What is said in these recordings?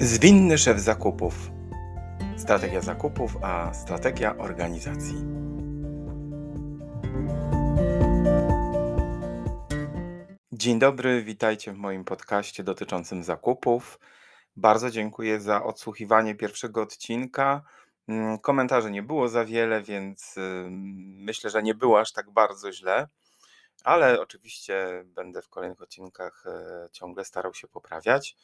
Zwinny szef zakupów. Strategia zakupów, a strategia organizacji. Dzień dobry, witajcie w moim podcaście dotyczącym zakupów. Bardzo dziękuję za odsłuchiwanie pierwszego odcinka. Mm, komentarzy nie było za wiele, więc myślę, że nie było aż tak bardzo źle, ale oczywiście będę w kolejnych odcinkach e, ciągle starał się poprawiać.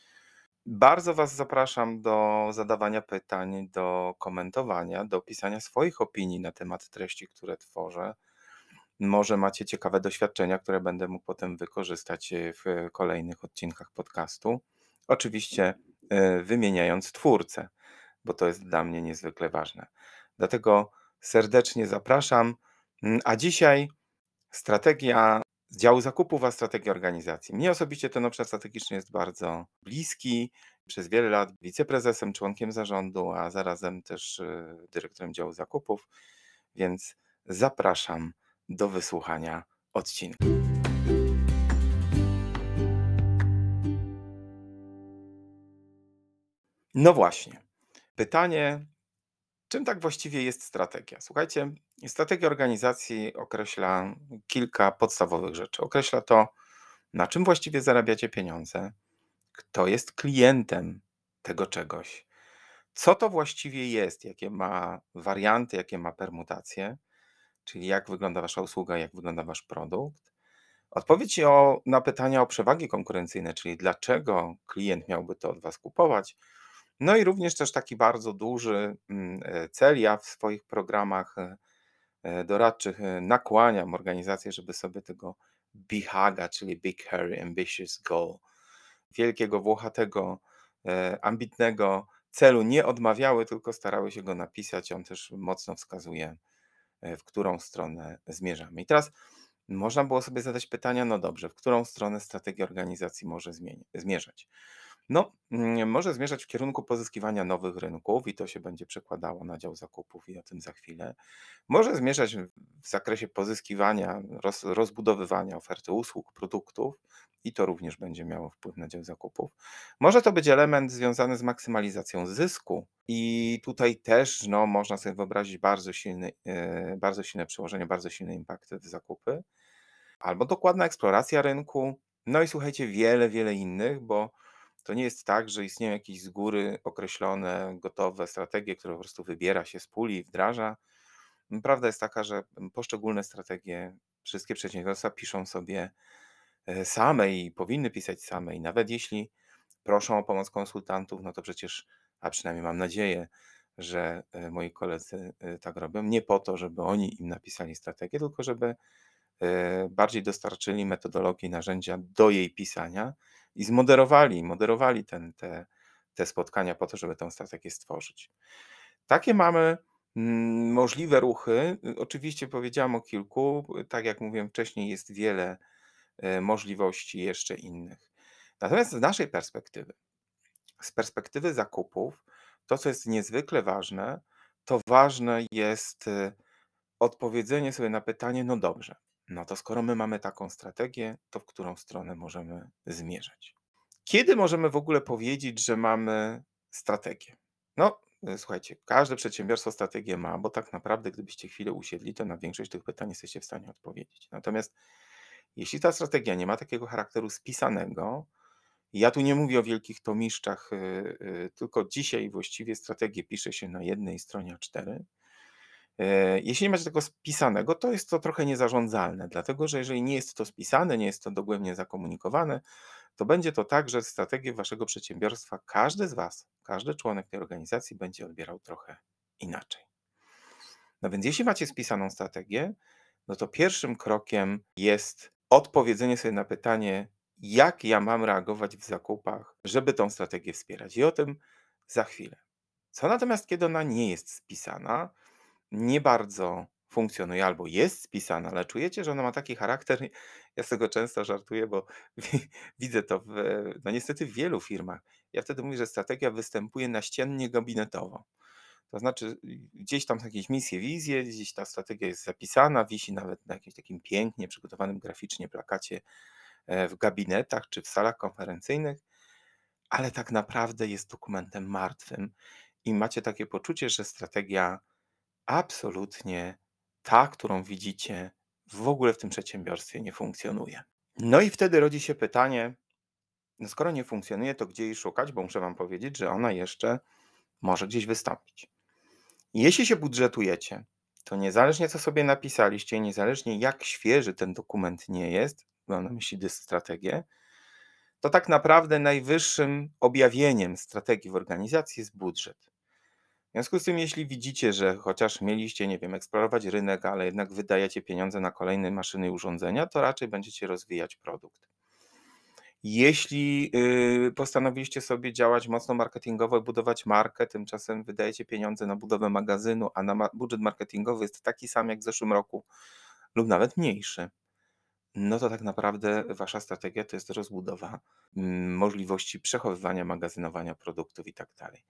Bardzo Was zapraszam do zadawania pytań, do komentowania, do pisania swoich opinii na temat treści, które tworzę. Może macie ciekawe doświadczenia, które będę mógł potem wykorzystać e, w kolejnych odcinkach podcastu. Oczywiście e, wymieniając twórcę, bo to jest dla mnie niezwykle ważne. Dlatego serdecznie zapraszam. Mm, a dzisiaj strategia z działu zakupów, a strategii organizacji. Mnie osobiście ten obszar strategiczny jest bardzo bliski. Przez wiele lat wiceprezesem, członkiem zarządu, a zarazem też y, dyrektorem działu zakupów, więc zapraszam do wysłuchania odcinka. No właśnie. Pytanie, czym tak właściwie jest strategia? Słuchajcie, strategia organizacji określa kilka podstawowych rzeczy. Określa to, na czym właściwie zarabiacie pieniądze, kto jest klientem tego czegoś, co to właściwie jest, jakie ma warianty, jakie ma permutacje, czyli jak wygląda Wasza usługa, jak wygląda Wasz produkt. Odpowiedź o, na pytania o przewagi konkurencyjne, czyli dlaczego klient miałby to od Was kupować, no i również też taki bardzo duży mm, e, cel. Ja w swoich programach e, e, doradczych nakłaniam organizacje, żeby sobie tego BHAGA, czyli Big Hairy Ambitious Goal, wielkiego, włochatego, ambitnego celu nie odmawiały, tylko starały się go napisać. On też mocno wskazuje, w którą stronę zmierzamy. I teraz można było sobie zadać pytania, no dobrze, w którą stronę strategia organizacji może zmierzać? No, mm, może zmierzać w kierunku pozyskiwania nowych rynków i to się będzie przekładało na dział zakupów i o tym za chwilę. Może zmierzać w zakresie pozyskiwania, roz, rozbudowywania oferty usług, produktów i to również będzie miało wpływ na dział zakupów. Może to być element związany z maksymalizacją zysku i tutaj też no, można sobie wyobrazić bardzo, silny, e, bardzo silne przełożenie, bardzo silny impact w zakupy. Albo dokładna eksploracja rynku, no i słuchajcie, wiele, wiele innych, bo to nie jest tak, że istnieją jakieś z góry określone, gotowe strategie, które po prostu wybiera się z puli i wdraża. Prawda jest taka, że poszczególne strategie wszystkie przedsiębiorstwa piszą sobie e, same i powinny pisać same. I nawet jeśli proszą o pomoc konsultantów, no to przecież, a przynajmniej mam nadzieję, że e, moi koledzy e, tak robią, nie po to, żeby oni im napisali strategię, tylko żeby bardziej dostarczyli metodologii, narzędzia do jej pisania i zmoderowali, moderowali ten, te, te spotkania po to, żeby tę strategię stworzyć. Takie mamy mm, możliwe ruchy. Oczywiście powiedziałam o kilku. Tak jak mówiłem wcześniej, jest wiele e, możliwości jeszcze innych. Natomiast z naszej perspektywy, z perspektywy zakupów, to co jest niezwykle ważne, to ważne jest e, odpowiedzenie sobie na pytanie, no dobrze, no to skoro my mamy taką strategię, to w którą stronę możemy zmierzać? Kiedy możemy w ogóle powiedzieć, że mamy strategię? No, y, słuchajcie, każde przedsiębiorstwo strategię ma, bo tak naprawdę, gdybyście chwilę usiedli, to na większość tych pytań jesteście w stanie odpowiedzieć. Natomiast jeśli ta strategia nie ma takiego charakteru spisanego, ja tu nie mówię o wielkich tomiszczach, y, y, tylko dzisiaj właściwie strategię pisze się na jednej stronie A4, E, jeśli nie macie tego spisanego, to jest to trochę niezarządzalne, dlatego że jeżeli nie jest to spisane, nie jest to dogłębnie zakomunikowane, to będzie to tak, że strategię waszego przedsiębiorstwa każdy z was, każdy członek tej organizacji będzie odbierał trochę inaczej. No więc jeśli macie spisaną strategię, no to pierwszym krokiem jest odpowiedzenie sobie na pytanie, jak ja mam reagować w zakupach, żeby tą strategię wspierać. I o tym za chwilę. Co natomiast, kiedy ona nie jest spisana, nie bardzo funkcjonuje albo jest spisana, ale czujecie, że ona ma taki charakter, ja z tego często żartuję, bo widzę to w, no niestety w wielu firmach. Ja wtedy mówię, że strategia występuje naściennie gabinetowo. To znaczy, gdzieś tam jakieś misje, wizje, gdzieś ta strategia jest zapisana, wisi nawet na jakimś takim pięknie przygotowanym graficznie plakacie e, w gabinetach czy w salach konferencyjnych, ale tak naprawdę jest dokumentem martwym i macie takie poczucie, że strategia absolutnie ta, którą widzicie, w ogóle w tym przedsiębiorstwie nie funkcjonuje. No i wtedy rodzi się pytanie, no skoro nie funkcjonuje, to gdzie jej szukać? Bo muszę Wam powiedzieć, że ona jeszcze może gdzieś wystąpić. Jeśli się budżetujecie, to niezależnie co sobie napisaliście, niezależnie jak świeży ten dokument nie jest, mam na myśli strategię, to tak naprawdę najwyższym objawieniem strategii w organizacji jest budżet. W związku z tym, jeśli widzicie, że chociaż mieliście, nie wiem, eksplorować rynek, ale jednak wydajecie pieniądze na kolejne maszyny i urządzenia, to raczej będziecie rozwijać produkt. Jeśli yy, postanowiliście sobie działać mocno marketingowo i budować markę, tymczasem wydajecie pieniądze na budowę magazynu, a na budżet marketingowy jest taki sam jak w zeszłym roku lub nawet mniejszy, no to tak naprawdę wasza strategia to jest rozbudowa mm, możliwości przechowywania, magazynowania produktów i tak dalej.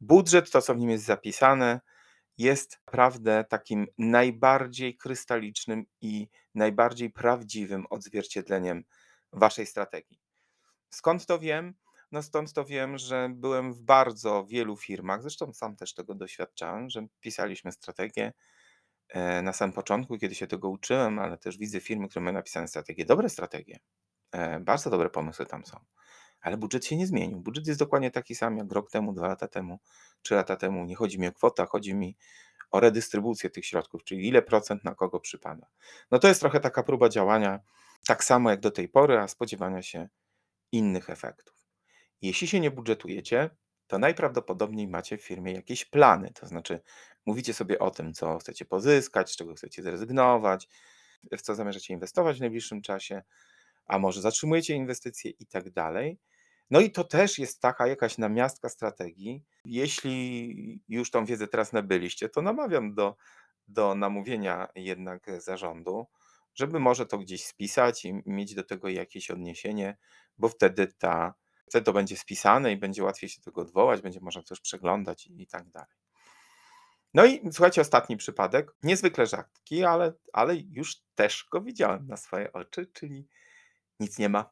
Budżet, to co w nim jest zapisane, jest naprawdę takim najbardziej krystalicznym i najbardziej prawdziwym odzwierciedleniem waszej strategii. Skąd to wiem? No stąd to wiem, że byłem w bardzo wielu firmach, zresztą sam też tego doświadczałem, że pisaliśmy strategię e, na samym początku, kiedy się tego uczyłem, ale też widzę firmy, które mają napisane strategie, dobre strategie, e, bardzo dobre pomysły tam są, ale budżet się nie zmienił. Budżet jest dokładnie taki sam jak rok temu, dwa lata temu, trzy lata temu. Nie chodzi mi o kwotę, chodzi mi o redystrybucję tych środków, czyli ile procent na kogo przypada. No to jest trochę taka próba działania, tak samo jak do tej pory, a spodziewania się innych efektów. Jeśli się nie budżetujecie, to najprawdopodobniej macie w firmie jakieś plany, to znaczy mówicie sobie o tym, co chcecie pozyskać, z czego chcecie zrezygnować, w co zamierzacie inwestować w najbliższym czasie, a może zatrzymujecie inwestycje i tak dalej. No i to też jest taka jakaś namiastka strategii. Jeśli już tą wiedzę teraz nabyliście, to namawiam do, do namówienia jednak zarządu, żeby może to gdzieś spisać i mieć do tego jakieś odniesienie, bo wtedy ta, wtedy to będzie spisane i będzie łatwiej się do tego odwołać, będzie można też przeglądać i, i tak dalej. No i słuchajcie, ostatni przypadek, niezwykle rzadki, ale, ale już też go widziałem na swoje oczy, czyli nic nie ma.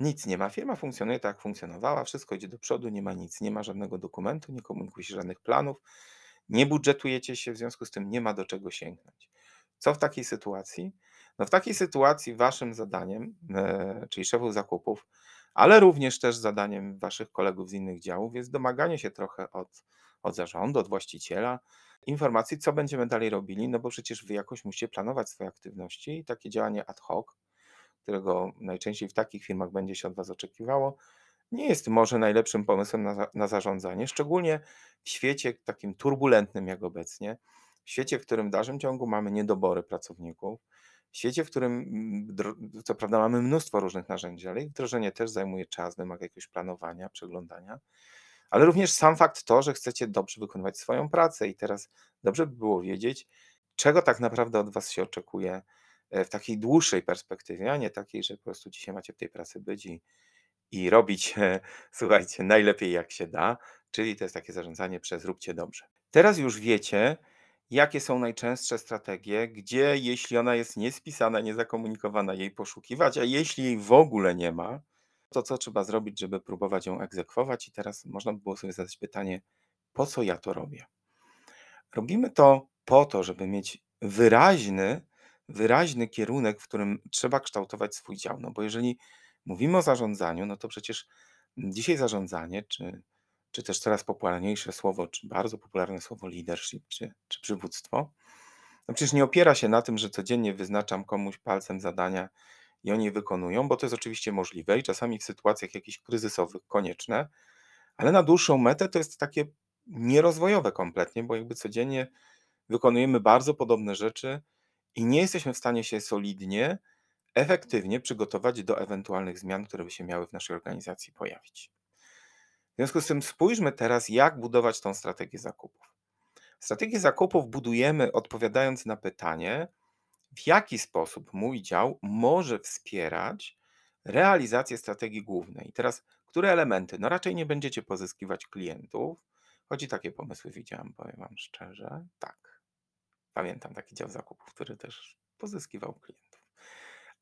Nic nie ma. Firma funkcjonuje tak, jak funkcjonowała, wszystko idzie do przodu, nie ma nic, nie ma żadnego dokumentu, nie komunikuje się żadnych planów, nie budżetujecie się, w związku z tym nie ma do czego sięgnąć. Co w takiej sytuacji? No w takiej sytuacji waszym zadaniem, e, czyli szefów zakupów, ale również też zadaniem waszych kolegów z innych działów jest domaganie się trochę od, od zarządu, od właściciela informacji, co będziemy dalej robili, no bo przecież wy jakoś musicie planować swoje aktywności i takie działanie ad hoc, którego najczęściej w takich firmach będzie się od was oczekiwało, nie jest może najlepszym pomysłem na, na zarządzanie, szczególnie w świecie takim turbulentnym jak obecnie, w świecie, w którym w dalszym ciągu mamy niedobory pracowników, w świecie, w którym mm, co prawda mamy mnóstwo różnych narzędzi, ale ich wdrożenie też zajmuje czas, wymaga jakiegoś planowania, przeglądania, ale również sam fakt to, że chcecie dobrze wykonywać swoją pracę i teraz dobrze by było wiedzieć, czego tak naprawdę od Was się oczekuje w takiej dłuższej perspektywie, a nie takiej, że po prostu dzisiaj macie w tej pracy być i, i robić, słuchajcie, najlepiej jak się da, czyli to jest takie zarządzanie przez róbcie dobrze. Teraz już wiecie, jakie są najczęstsze strategie, gdzie jeśli ona jest niespisana, niezakomunikowana, jej poszukiwać, a jeśli jej w ogóle nie ma, to co trzeba zrobić, żeby próbować ją egzekwować? I teraz można by było sobie zadać pytanie, po co ja to robię? Robimy to po to, żeby mieć wyraźny, wyraźny kierunek, w którym trzeba kształtować swój dział. No bo jeżeli mówimy o zarządzaniu, no to przecież dzisiaj zarządzanie, czy czy też coraz popularniejsze słowo, czy bardzo popularne słowo leadership, czy, czy przywództwo, no przecież nie opiera się na tym, że codziennie wyznaczam komuś palcem zadania i oni wykonują, bo to jest oczywiście możliwe i czasami w sytuacjach jakichś kryzysowych konieczne, ale na dłuższą metę to jest takie nierozwojowe kompletnie, bo jakby codziennie wykonujemy bardzo podobne rzeczy i nie jesteśmy w stanie się solidnie, efektywnie przygotować do ewentualnych zmian, które by się miały w naszej organizacji pojawić. W związku z tym spójrzmy teraz, jak budować tą strategię zakupów. Strategię zakupów budujemy odpowiadając na pytanie, w jaki sposób mój dział może wspierać realizację strategii głównej. Teraz, które elementy? No raczej nie będziecie pozyskiwać klientów, choć i takie pomysły widziałam, powiem Wam szczerze. Tak, pamiętam taki dział zakupów, który też pozyskiwał klientów.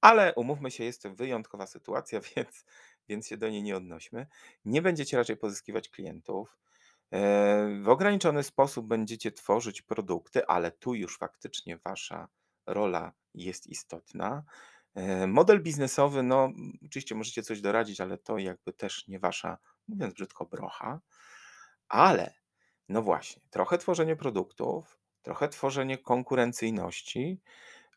Ale umówmy się, jest to wyjątkowa sytuacja, więc więc się do niej nie odnośmy. Nie będziecie raczej pozyskiwać klientów. Eee, w ograniczony sposób będziecie tworzyć produkty, ale tu już faktycznie wasza rola jest istotna. Eee, model biznesowy, no oczywiście możecie coś doradzić, ale to jakby też nie wasza, mówiąc brzydko, brocha. Ale no właśnie, trochę tworzenie produktów, trochę tworzenie konkurencyjności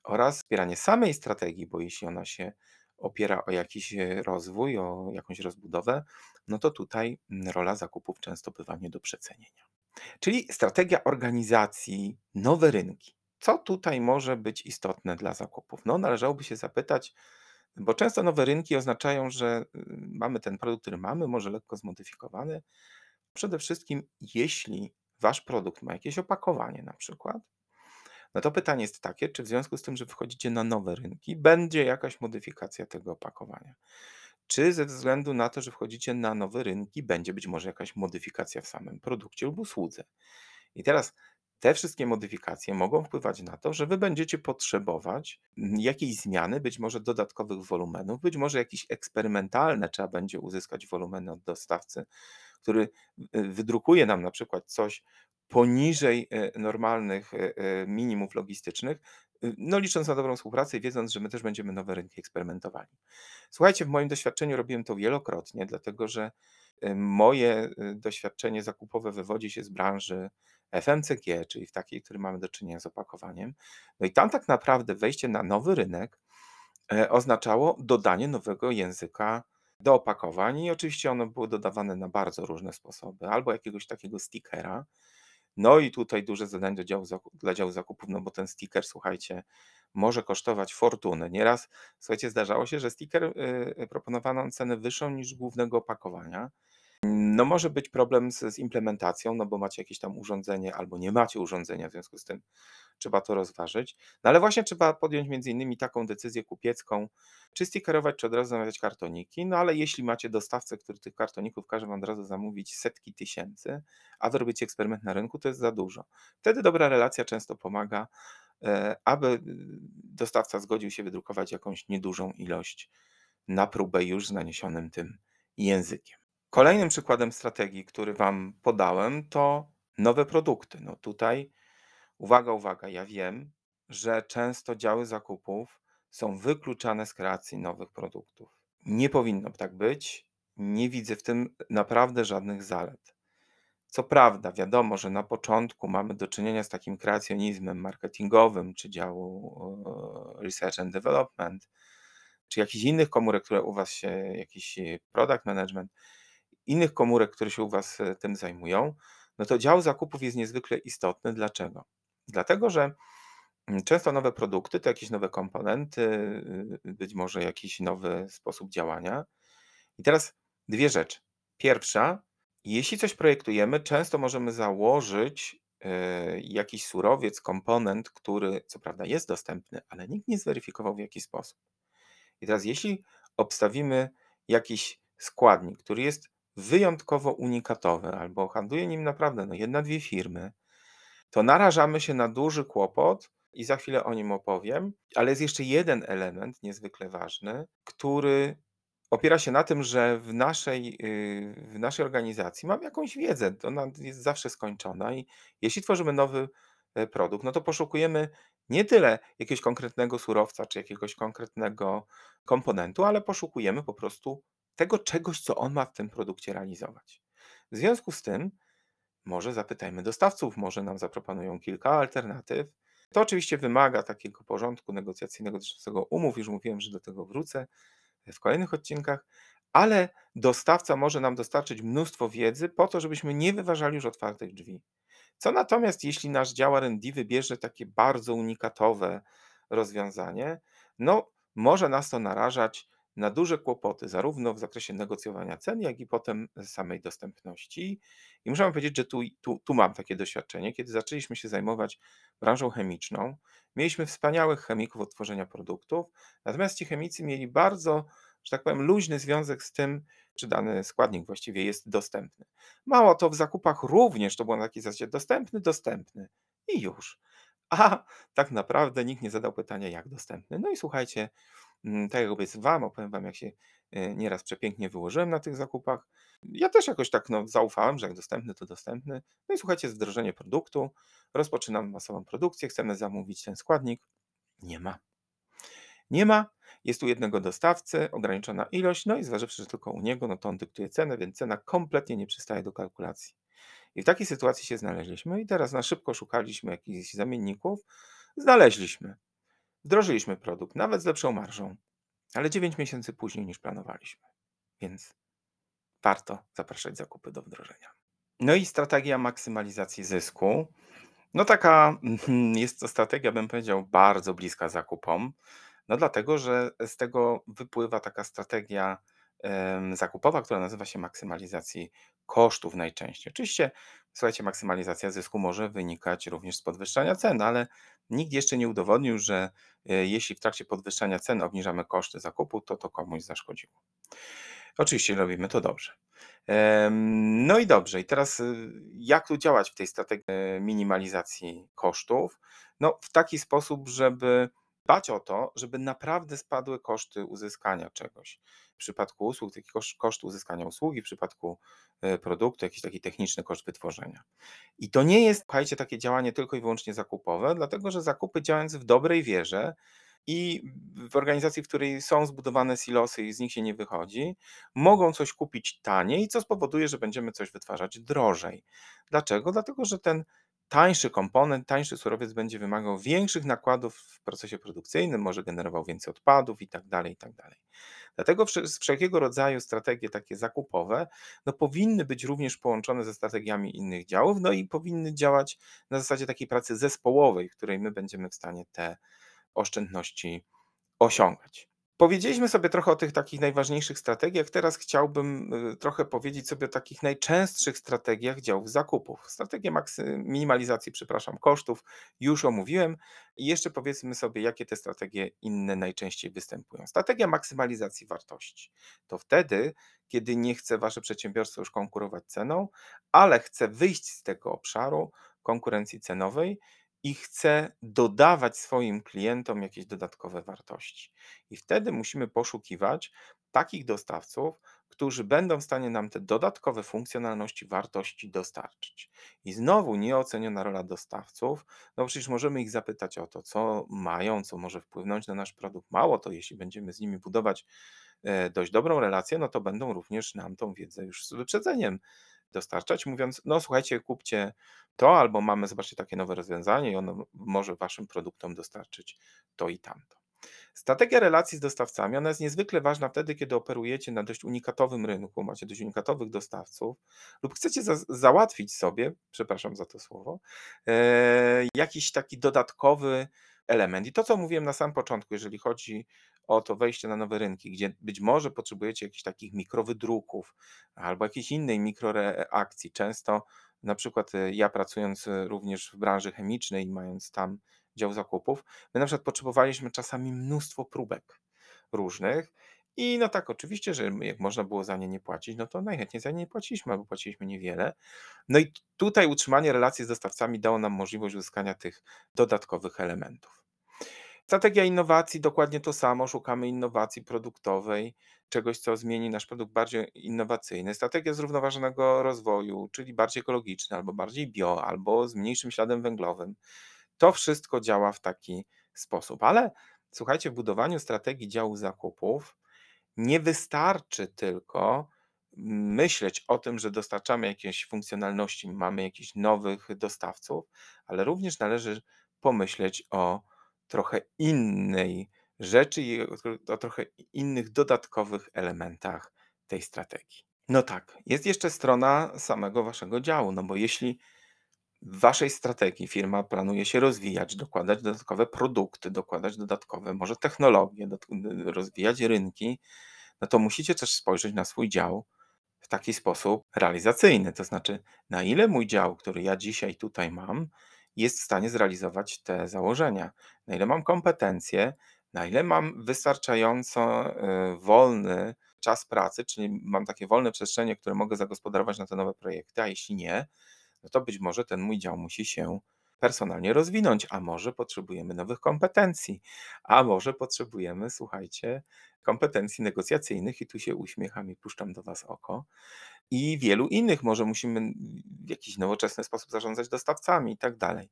oraz wspieranie samej strategii, bo jeśli ona się opiera o jakiś e, rozwój, o jakąś rozbudowę, no to tutaj rola zakupów często bywa nie do przecenienia. Czyli strategia organizacji, nowe rynki. Co tutaj może być istotne dla zakupów? No, należałoby się zapytać, bo często nowe rynki oznaczają, że y, mamy ten produkt, który mamy, może lekko zmodyfikowany. Przede wszystkim, jeśli wasz produkt ma jakieś opakowanie, na przykład, no to pytanie jest takie, czy w związku z tym, że wchodzicie na nowe rynki, będzie jakaś modyfikacja tego opakowania? Czy ze względu na to, że wchodzicie na nowe rynki, będzie być może jakaś modyfikacja w samym produkcie lub usłudze? I teraz te wszystkie modyfikacje mogą wpływać na to, że wy będziecie potrzebować mm, jakiejś zmiany, być może dodatkowych wolumenów, być może jakieś eksperymentalne trzeba będzie uzyskać wolumeny od dostawcy, który y, wydrukuje nam na przykład coś poniżej e, normalnych e, e, minimów logistycznych, y, no licząc na dobrą współpracę i wiedząc, że my też będziemy nowe rynki eksperymentowali. Słuchajcie, w moim doświadczeniu robiłem to wielokrotnie, dlatego że moje doświadczenie zakupowe wywodzi się z branży FMCG, czyli w takiej, w której mamy do czynienia z opakowaniem. No i tam tak naprawdę wejście na nowy rynek oznaczało dodanie nowego języka do opakowań i oczywiście one były dodawane na bardzo różne sposoby, albo jakiegoś takiego stickera, no i tutaj duże zadanie działu dla działu zakupów, no bo ten sticker, słuchajcie, może kosztować fortunę. Nieraz, słuchajcie, zdarzało się, że sticker y, y, proponowano cenę wyższą niż głównego opakowania. No może być problem z, z implementacją, no bo macie jakieś tam urządzenie albo nie macie urządzenia, w związku z tym trzeba to rozważyć. No ale właśnie trzeba podjąć między innymi taką decyzję kupiecką, czy stickerować, czy od razu zamawiać kartoniki. No ale jeśli macie dostawcę, który tych kartoników każe wam od razu zamówić setki tysięcy, a wy robicie eksperyment na rynku, to jest za dużo. Wtedy dobra relacja często pomaga, e, aby dostawca zgodził się wydrukować jakąś niedużą ilość na próbę już z naniesionym tym językiem. Kolejnym przykładem strategii, który Wam podałem, to nowe produkty. No tutaj, uwaga, uwaga, ja wiem, że często działy zakupów są wykluczane z kreacji nowych produktów. Nie powinno tak być. Nie widzę w tym naprawdę żadnych zalet. Co prawda, wiadomo, że na początku mamy do czynienia z takim kreacjonizmem marketingowym, czy działu e, research and development, czy jakichś innych komórek, które u Was się, jakiś product management, innych komórek, które się u Was e, tym zajmują, no to dział zakupów jest niezwykle istotny. Dlaczego? Dlatego, że mm, często nowe produkty to jakieś nowe komponenty, y, być może jakiś nowy sposób działania. I teraz dwie rzeczy. Pierwsza, jeśli coś projektujemy, często możemy założyć e, jakiś surowiec, komponent, który co prawda jest dostępny, ale nikt nie zweryfikował w jaki sposób. I teraz, jeśli obstawimy jakiś składnik, który jest wyjątkowo unikatowy albo handluje nim naprawdę no jedna, dwie firmy, to narażamy się na duży kłopot i za chwilę o nim opowiem, ale jest jeszcze jeden element niezwykle ważny, który opiera się na tym, że w naszej, yy, w naszej organizacji mamy jakąś wiedzę, ona jest zawsze skończona i jeśli tworzymy nowy e, produkt, no to poszukujemy nie tyle jakiegoś konkretnego surowca czy jakiegoś konkretnego komponentu, ale poszukujemy po prostu tego czegoś, co on ma w tym produkcie realizować. W związku z tym, może zapytajmy dostawców, może nam zaproponują kilka alternatyw. To oczywiście wymaga takiego porządku negocjacyjnego dotyczącego umów, już mówiłem, że do tego wrócę w kolejnych odcinkach, ale dostawca może nam dostarczyć mnóstwo wiedzy po to, żebyśmy nie wyważali już otwartych drzwi. Co natomiast, jeśli nasz dział R&D wybierze takie bardzo unikatowe rozwiązanie, no może nas to narażać na duże kłopoty, zarówno w zakresie negocjowania cen, jak i potem samej dostępności. I muszę powiedzieć, że tu, tu, tu mam takie doświadczenie. Kiedy zaczęliśmy się zajmować branżą chemiczną, mieliśmy wspaniałych chemików od tworzenia produktów, natomiast ci chemicy mieli bardzo, że tak powiem, luźny związek z tym, czy dany składnik właściwie jest dostępny. Mało to w zakupach również to było na takiej zasadzie dostępny, dostępny i już. A tak naprawdę nikt nie zadał pytania, jak dostępny. No i słuchajcie, tak jak obiecywałem, opowiem wam, jak się y, nieraz przepięknie wyłożyłem na tych zakupach. Ja też jakoś tak no, zaufałem, że jak dostępny, to dostępny. No i słuchajcie, jest wdrożenie produktu, rozpoczynamy masową produkcję, chcemy zamówić ten składnik. Nie ma. Nie ma, jest u jednego dostawcy, ograniczona ilość, no i zważywszy, że tylko u niego, no to on dyktuje cenę, więc cena kompletnie nie przystaje do kalkulacji. I w takiej sytuacji się znaleźliśmy i teraz na szybko szukaliśmy jakichś zamienników, znaleźliśmy. Wdrożyliśmy produkt, nawet z lepszą marżą, ale 9 miesięcy później niż planowaliśmy. Więc warto zapraszać zakupy do wdrożenia. No i strategia maksymalizacji zysku. No taka jest to strategia, bym powiedział, bardzo bliska zakupom. No dlatego, że z tego wypływa taka strategia zakupowa, która nazywa się maksymalizacji kosztów najczęściej. Oczywiście, słuchajcie, maksymalizacja zysku może wynikać również z podwyższania cen, ale nikt jeszcze nie udowodnił, że e, jeśli w trakcie podwyższania cen obniżamy koszty zakupu, to to komuś zaszkodziło. Oczywiście robimy to dobrze. No i dobrze, i teraz y, jak tu działać w tej strategii e, minimalizacji kosztów? No, w taki sposób, żeby dbać o to, żeby naprawdę spadły koszty uzyskania czegoś. W przypadku usług, taki koszt, uzyskania usługi, w przypadku e, produktu, jakiś taki techniczny koszt wytworzenia. I to nie jest, słuchajcie, takie działanie tylko i wyłącznie zakupowe, dlatego że zakupy działając w dobrej wierze i w organizacji, w której są zbudowane silosy i z nich się nie wychodzi, mogą coś kupić taniej, co spowoduje, że będziemy coś wytwarzać drożej. Dlaczego? Dlatego, że ten tańszy komponent, tańszy surowiec będzie wymagał większych nakładów w procesie produkcyjnym, może generował więcej odpadów i tak dalej, i tak dalej. Dlatego wszelkiego rodzaju strategie takie zakupowe no, powinny być również połączone ze strategiami innych działów, no i powinny działać na zasadzie takiej pracy zespołowej, w której my będziemy w stanie te oszczędności osiągać. Powiedzieliśmy sobie trochę o tych takich najważniejszych strategiach. Teraz chciałbym y, trochę powiedzieć sobie o takich najczęstszych strategiach działów zakupów. Strategię minimalizacji, przepraszam, kosztów już omówiłem. I jeszcze powiedzmy sobie, jakie te strategie inne najczęściej występują. Strategia maksymalizacji wartości. To wtedy, kiedy nie chce wasze przedsiębiorstwo już konkurować ceną, ale chce wyjść z tego obszaru konkurencji cenowej i chce dodawać swoim klientom jakieś dodatkowe wartości. I wtedy musimy poszukiwać takich dostawców, którzy będą w stanie nam te dodatkowe funkcjonalności, wartości dostarczyć. I znowu nieoceniona rola dostawców, no przecież możemy ich zapytać o to, co mają, co może wpłynąć na nasz produkt. Mało to, jeśli będziemy z nimi budować e, dość dobrą relację, no to będą również nam tą wiedzę już z wyprzedzeniem dostarczać, mówiąc, no słuchajcie, kupcie to, albo mamy, zobaczcie, takie nowe rozwiązanie i ono może waszym produktom dostarczyć to i tamto. Strategia relacji z dostawcami, ona jest niezwykle ważna wtedy, kiedy operujecie na dość unikatowym rynku, macie dość unikatowych dostawców lub chcecie za załatwić sobie, przepraszam za to słowo, e, jakiś taki dodatkowy element. I to, co mówiłem na samym początku, jeżeli chodzi o to wejście na nowe rynki, gdzie być może potrzebujecie jakichś takich mikrowydruków albo jakiejś innej mikroreakcji. Często, na przykład e, ja pracując e, również w branży chemicznej i mając tam dział zakupów, my na przykład potrzebowaliśmy czasami mnóstwo próbek różnych i no tak, oczywiście, że jak można było za nie nie płacić, no to najchętniej za nie nie płaciliśmy, albo płaciliśmy niewiele. No i tutaj utrzymanie relacji z dostawcami dało nam możliwość uzyskania tych dodatkowych elementów. Strategia innowacji dokładnie to samo. Szukamy innowacji produktowej, czegoś, co zmieni nasz produkt bardziej innowacyjny. Strategia zrównoważonego rozwoju, czyli bardziej ekologiczny, albo bardziej bio, albo z mniejszym śladem węglowym. To wszystko działa w taki sposób. Ale słuchajcie, w budowaniu strategii działu zakupów nie wystarczy tylko myśleć o tym, że dostarczamy jakieś funkcjonalności, mamy jakichś nowych dostawców, ale również należy pomyśleć o trochę innej rzeczy i o, trochę innych dodatkowych elementach tej strategii. No tak, jest jeszcze strona samego waszego działu, no bo jeśli w waszej strategii firma planuje się rozwijać, dokładać dodatkowe produkty, dokładać dodatkowe może technologie, rozwijać rynki, no to musicie też spojrzeć na swój dział w taki sposób realizacyjny. To znaczy, na ile mój dział, który ja dzisiaj tutaj mam, jest w stanie zrealizować te założenia, na ile mam kompetencje, na ile mam wystarczająco y, wolny czas pracy, czyli mam takie wolne przestrzenie, które mogę zagospodarować na te nowe projekty, a jeśli nie, no to być może ten mój dział musi się personalnie rozwinąć, a może potrzebujemy nowych kompetencji, a może potrzebujemy, słuchajcie, kompetencji negocjacyjnych i tu się uśmiecham i puszczam do Was oko. I wielu innych, może musimy w jakiś nowoczesny sposób zarządzać dostawcami i tak dalej.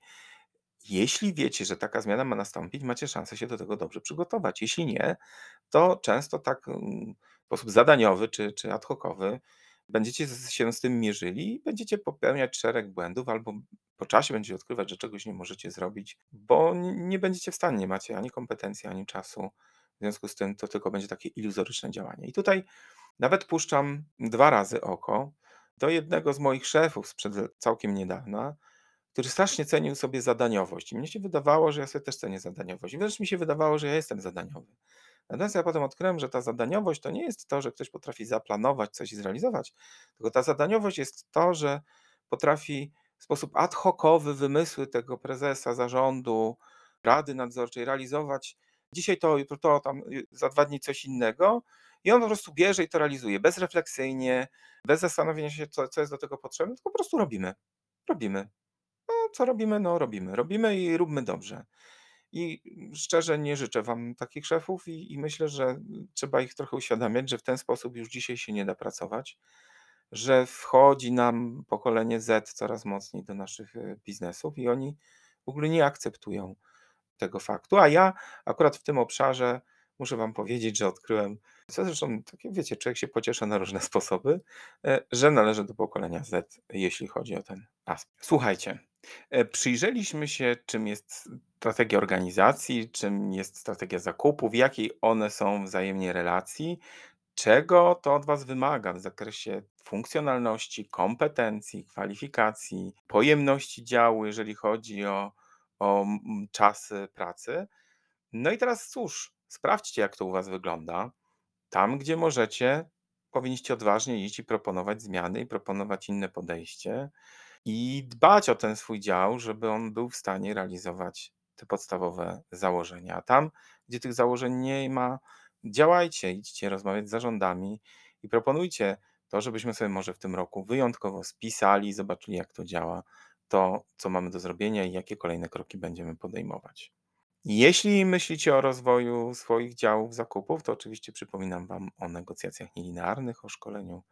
Jeśli wiecie, że taka zmiana ma nastąpić, macie szansę się do tego dobrze przygotować. Jeśli nie, to często tak mm, w sposób zadaniowy czy, czy ad hocowy będziecie się z tym mierzyli i będziecie popełniać szereg błędów, albo po czasie będziecie odkrywać, że czegoś nie możecie zrobić, bo nie będziecie w stanie, nie macie ani kompetencji, ani czasu. W związku z tym to tylko będzie takie iluzoryczne działanie. I tutaj nawet puszczam dwa razy oko do jednego z moich szefów sprzed całkiem niedawna, który strasznie cenił sobie zadaniowość. I mnie się wydawało, że ja sobie też cenię zadaniowość. I wręcz mi się wydawało, że ja jestem zadaniowy. Natomiast ja potem odkryłem, że ta zadaniowość to nie jest to, że ktoś potrafi zaplanować coś i zrealizować, tylko ta zadaniowość jest to, że potrafi w sposób ad hocowy wymysły tego prezesa, zarządu, rady nadzorczej realizować dzisiaj to, jutro to, tam y, za dwa dni coś innego i on po prostu bierze i to realizuje bezrefleksyjnie, bez zastanowienia się, co, co jest do tego potrzebne, tylko po prostu robimy. Robimy. No, co robimy? No, robimy. Robimy i róbmy dobrze. I szczerze nie życzę wam takich szefów i, i myślę, że trzeba ich trochę uświadamiać, że w ten sposób już dzisiaj się nie da pracować, że wchodzi nam pokolenie Z coraz mocniej do naszych e, biznesów i oni w ogóle nie akceptują tego faktu. A ja akurat w tym obszarze muszę wam powiedzieć, że odkryłem, co zresztą takie, wiecie, człowiek się pociesza na różne sposoby, e, że należy do pokolenia Z, jeśli chodzi o ten aspekt. Słuchajcie, e, przyjrzeliśmy się, czym jest strategia organizacji, czym jest strategia zakupów, jakiej one są wzajemnie relacji, czego to od was wymaga w zakresie funkcjonalności, kompetencji, kwalifikacji, pojemności działu, jeżeli chodzi o o mm, czasy pracy. No i teraz cóż, sprawdźcie, jak to u Was wygląda. Tam, gdzie możecie, powinniście odważnie iść i proponować zmiany i proponować inne podejście i dbać o ten swój dział, żeby on był w stanie realizować te podstawowe założenia. A tam, gdzie tych założeń nie ma, działajcie, idźcie rozmawiać z zarządami i proponujcie to, żebyśmy sobie może w tym roku wyjątkowo spisali, zobaczyli, jak to działa, to, co mamy do zrobienia i jakie kolejne kroki będziemy podejmować. Jeśli myślicie o rozwoju swoich działów zakupów, to oczywiście przypominam Wam o negocjacjach nielinearnych, o szkoleniu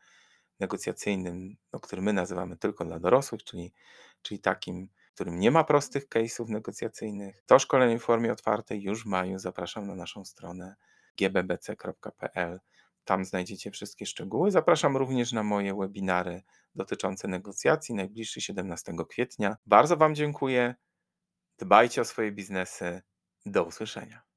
negocjacyjnym, no, który my nazywamy tylko dla dorosłych, czyli, czyli takim, w którym nie ma prostych case'ów negocjacyjnych. To szkolenie w formie otwartej już w maju zapraszam na naszą stronę gbbc.pl. Tam znajdziecie wszystkie szczegóły. Zapraszam również na moje webinary dotyczące negocjacji, najbliższy 17 kwietnia. Bardzo Wam dziękuję. Dbajcie o swoje biznesy. Do usłyszenia.